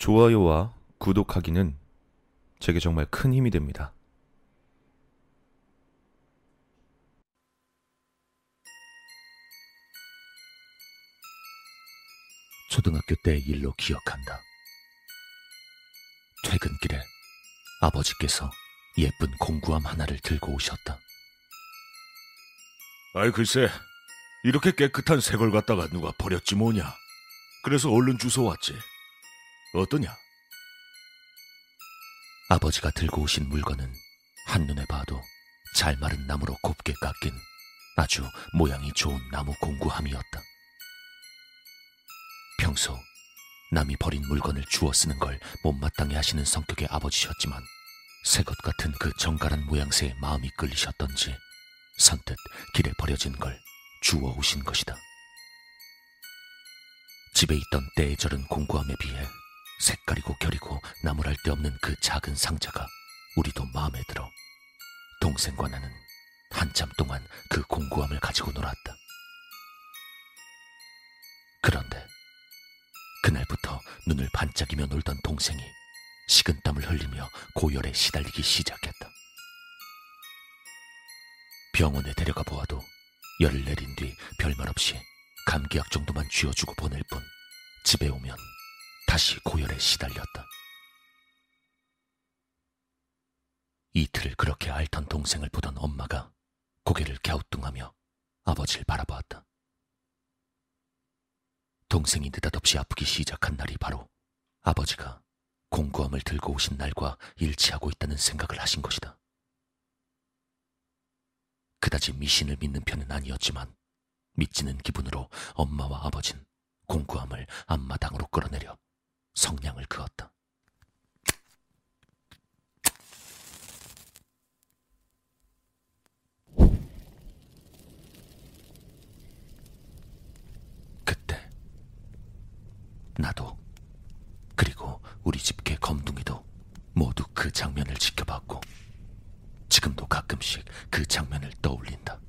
좋아요와 구독하기는 제게 정말 큰 힘이 됩니다. 초등학교 때 일로 기억한다. 퇴근길에 아버지께서 예쁜 공구함 하나를 들고 오셨다. 아이 글쎄 이렇게 깨끗한 새걸 갖다가 누가 버렸지 뭐냐 그래서 얼른 주워 왔지 어떠냐 아버지가 들고 오신 물건은 한눈에 봐도 잘 마른 나무로 곱게 깎인 아주 모양이 좋은 나무 공구함이었다. 평소 남이 버린 물건을 주워 쓰는 걸 못마땅해 하시는 성격의 아버지셨지만 새것 같은 그 정갈한 모양새에 마음이 끌리셨던지 선뜻 길에 버려진 걸 주워 오신 것이다. 집에 있던 때에 절은 공구함에 비해 색깔이고 결이고 나무랄 데 없는 그 작은 상자가 우리도 마음에 들어 동생과 나는 한참 동안 그 공구함을 가지고 놀았다. 그런데 그날부터 눈을 반짝이며 놀던 동생이 식은땀을 흘리며 고열에 시달리기 시작했다. 병원에 데려가 보아도 열을 내린 뒤 별말 없이 감기약 정도만 쥐어주고 보낼 뿐 집에 오면 다시 고열에 시달렸다. 이틀을 그렇게 앓던 동생을 보던 엄마가 고개를 갸우뚱하며 아버지를 바라보았다. 동생이 느닷없이 아프기 시작한 날이 바로 아버지가 공구함을 들고 오신 날과 일치하고 있다는 생각을 하신 것이다. 그다지 미신을 믿는 편은 아니었지만 믿지는 기분으로 엄마와 아버진 공구함을 앞마당으로 끌어내려 성냥을 그었다. 그때 나도 그리고 우리 집개 검둥이도 모두 그 장면을 지켜봤고 지금도 가끔씩 그 장면을 떠올린다.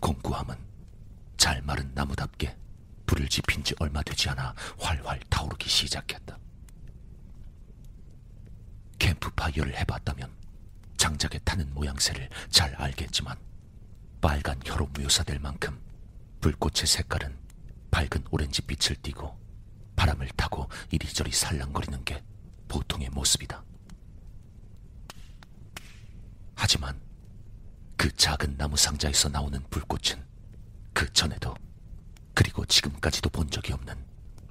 공구함은 잘 마른 나무답게 지핀 지 얼마 되지 않아 활활 타오르기 시작했다. 캠프파이어를 해봤다면 장작에 타는 모양새를 잘 알겠지만 빨간 혀로 묘사될 만큼 불꽃의 색깔은 밝은 오렌지 빛을 띠고 바람을 타고 이리저리 살랑거리는 게 보통의 모습이다. 하지만 그 작은 나무 상자에서 나오는 불꽃은 그 전에도 그리고 지금까지도 본 적이 없는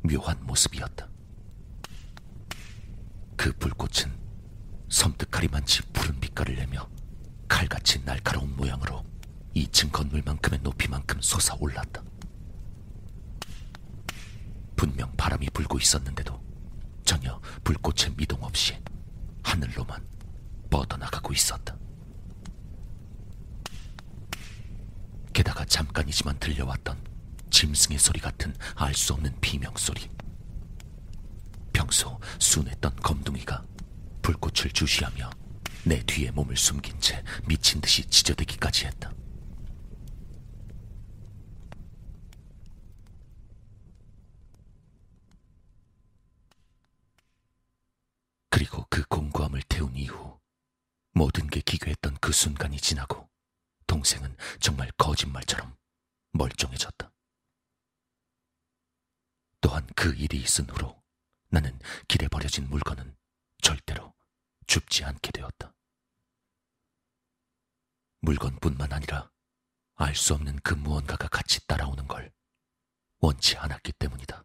묘한 모습이었다. 그 불꽃은 섬뜩하리만치 푸른 빛깔을 내며 칼같이 날카로운 모양으로 2층 건물만큼의 높이만큼 솟아올랐다. 분명 바람이 불고 있었는데도 전혀 불꽃의 미동 없이 하늘로만 뻗어나가고 있었다. 게다가 잠깐이지만 들려왔던 짐승의 소리 같은 알 수 없는 비명 소리. 평소 순했던 검둥이가 불꽃을 주시하며 내 뒤에 몸을 숨긴 채 미친 듯이 찢어대기까지 했다. 그리고 그 공구함을 태운 이후 모든 게 기괴했던 그 순간이 지나고 동생은 정말 거짓말처럼 멀쩡해졌다. 또한 그 일이 있은 후로 나는 길에 버려진 물건은 절대로 줍지 않게 되었다. 물건뿐만 아니라 알 수 없는 그 무언가가 같이 따라오는 걸 원치 않았기 때문이다.